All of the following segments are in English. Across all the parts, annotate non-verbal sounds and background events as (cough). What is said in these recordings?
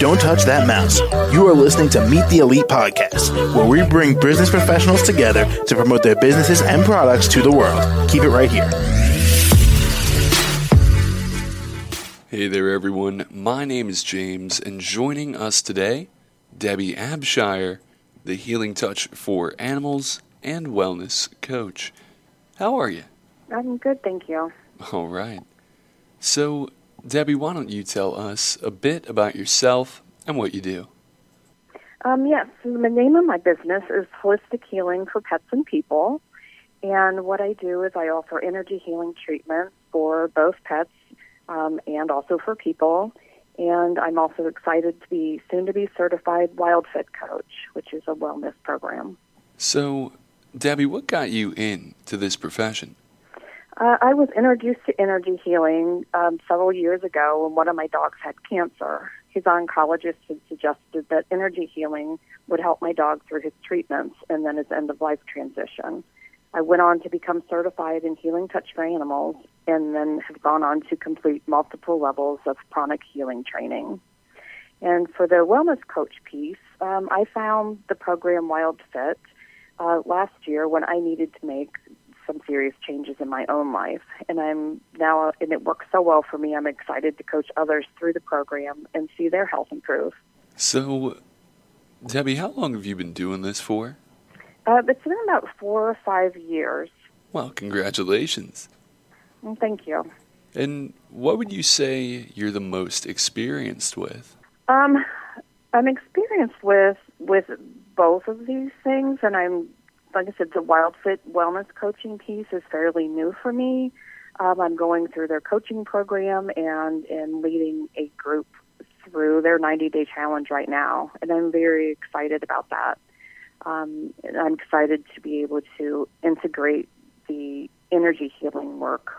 Don't touch that mouse. You are listening to Meet the Elite podcast, where we bring business professionals together to promote their businesses and products to the world. Keep it right here. Hey there, everyone. My name is James, and joining us today, Debbie Abshire, the Healing Touch for Animals and Wellness Coach. How are you? I'm good, thank you. All right. So, Debbie, why don't you tell us a bit about yourself and what you do? Um, yes, the name of my business is Holistic Healing for Pets and People. And what I do is I offer energy healing treatments for both pets um, and also for people. And I'm also excited to be soon to be certified Wild Fit Coach, which is a wellness program. So, Debbie, what got you into this profession? Uh, I was introduced to energy healing um, several years ago when one of my dogs had cancer. His oncologist had suggested that energy healing would help my dog through his treatments and then his end of life transition. I went on to become certified in healing touch for animals and then have gone on to complete multiple levels of pranic healing training. And for the wellness coach piece, um, I found the program Wild Fit uh, last year when I needed to make some serious changes in my own life. And I'm now, and it works so well for me, I'm excited to coach others through the program and see their health improve. So, Debbie, how long have you been doing this for? Uh, it's been about four or five years. Well, congratulations. Well, thank you. And what would you say you're the most experienced with? Um, I'm experienced with with both of these things, and I'm like I said, the Wild Fit wellness coaching piece is fairly new for me. Um, I'm going through their coaching program and and leading a group through their 90 day challenge right now, and I'm very excited about that. Um, I'm excited to be able to integrate the energy healing work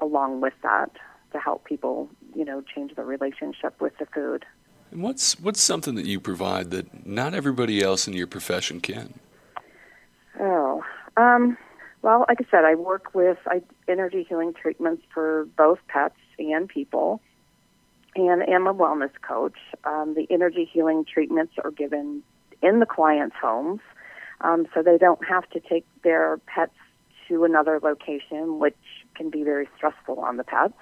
along with that to help people, you know, change their relationship with the food. And what's what's something that you provide that not everybody else in your profession can? Um, well, like I said, I work with I, energy healing treatments for both pets and people, and am a wellness coach. Um, the energy healing treatments are given in the client's homes, um, so they don't have to take their pets to another location, which can be very stressful on the pets.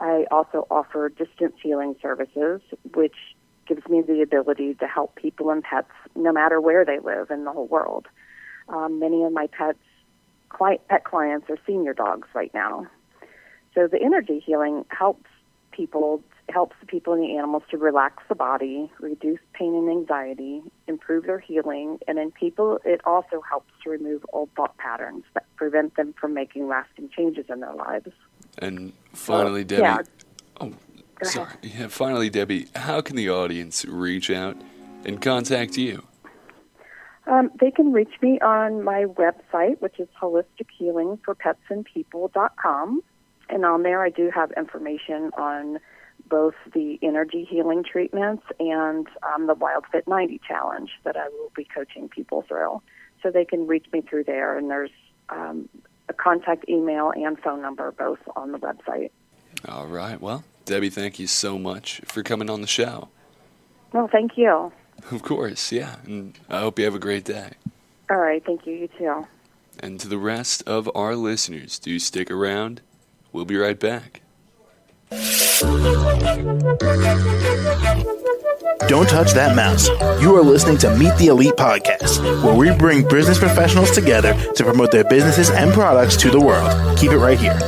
I also offer distance healing services, which gives me the ability to help people and pets no matter where they live in the whole world. Um, many of my pets, client, pet clients are senior dogs right now. So the energy healing helps people, helps the people and the animals to relax the body, reduce pain and anxiety, improve their healing, and in people, it also helps to remove old thought patterns that prevent them from making lasting changes in their lives. And finally, Debbie. yeah. Oh, sorry. Yeah, finally, Debbie, how can the audience reach out and contact you? Um, they can reach me on my website, which is holistichealingforpetsandpeople.com. And on there, I do have information on both the energy healing treatments and um, the Wild Fit 90 challenge that I will be coaching people through. So they can reach me through there, and there's um, a contact email and phone number both on the website. All right. Well, Debbie, thank you so much for coming on the show. Well, thank you. (laughs) Of course, yeah. And I hope you have a great day. All right, thank you. You too. And to the rest of our listeners, do stick around. We'll be right back. Don't touch that mouse. You are listening to Meet the Elite podcast, where we bring business professionals together to promote their businesses and products to the world. Keep it right here.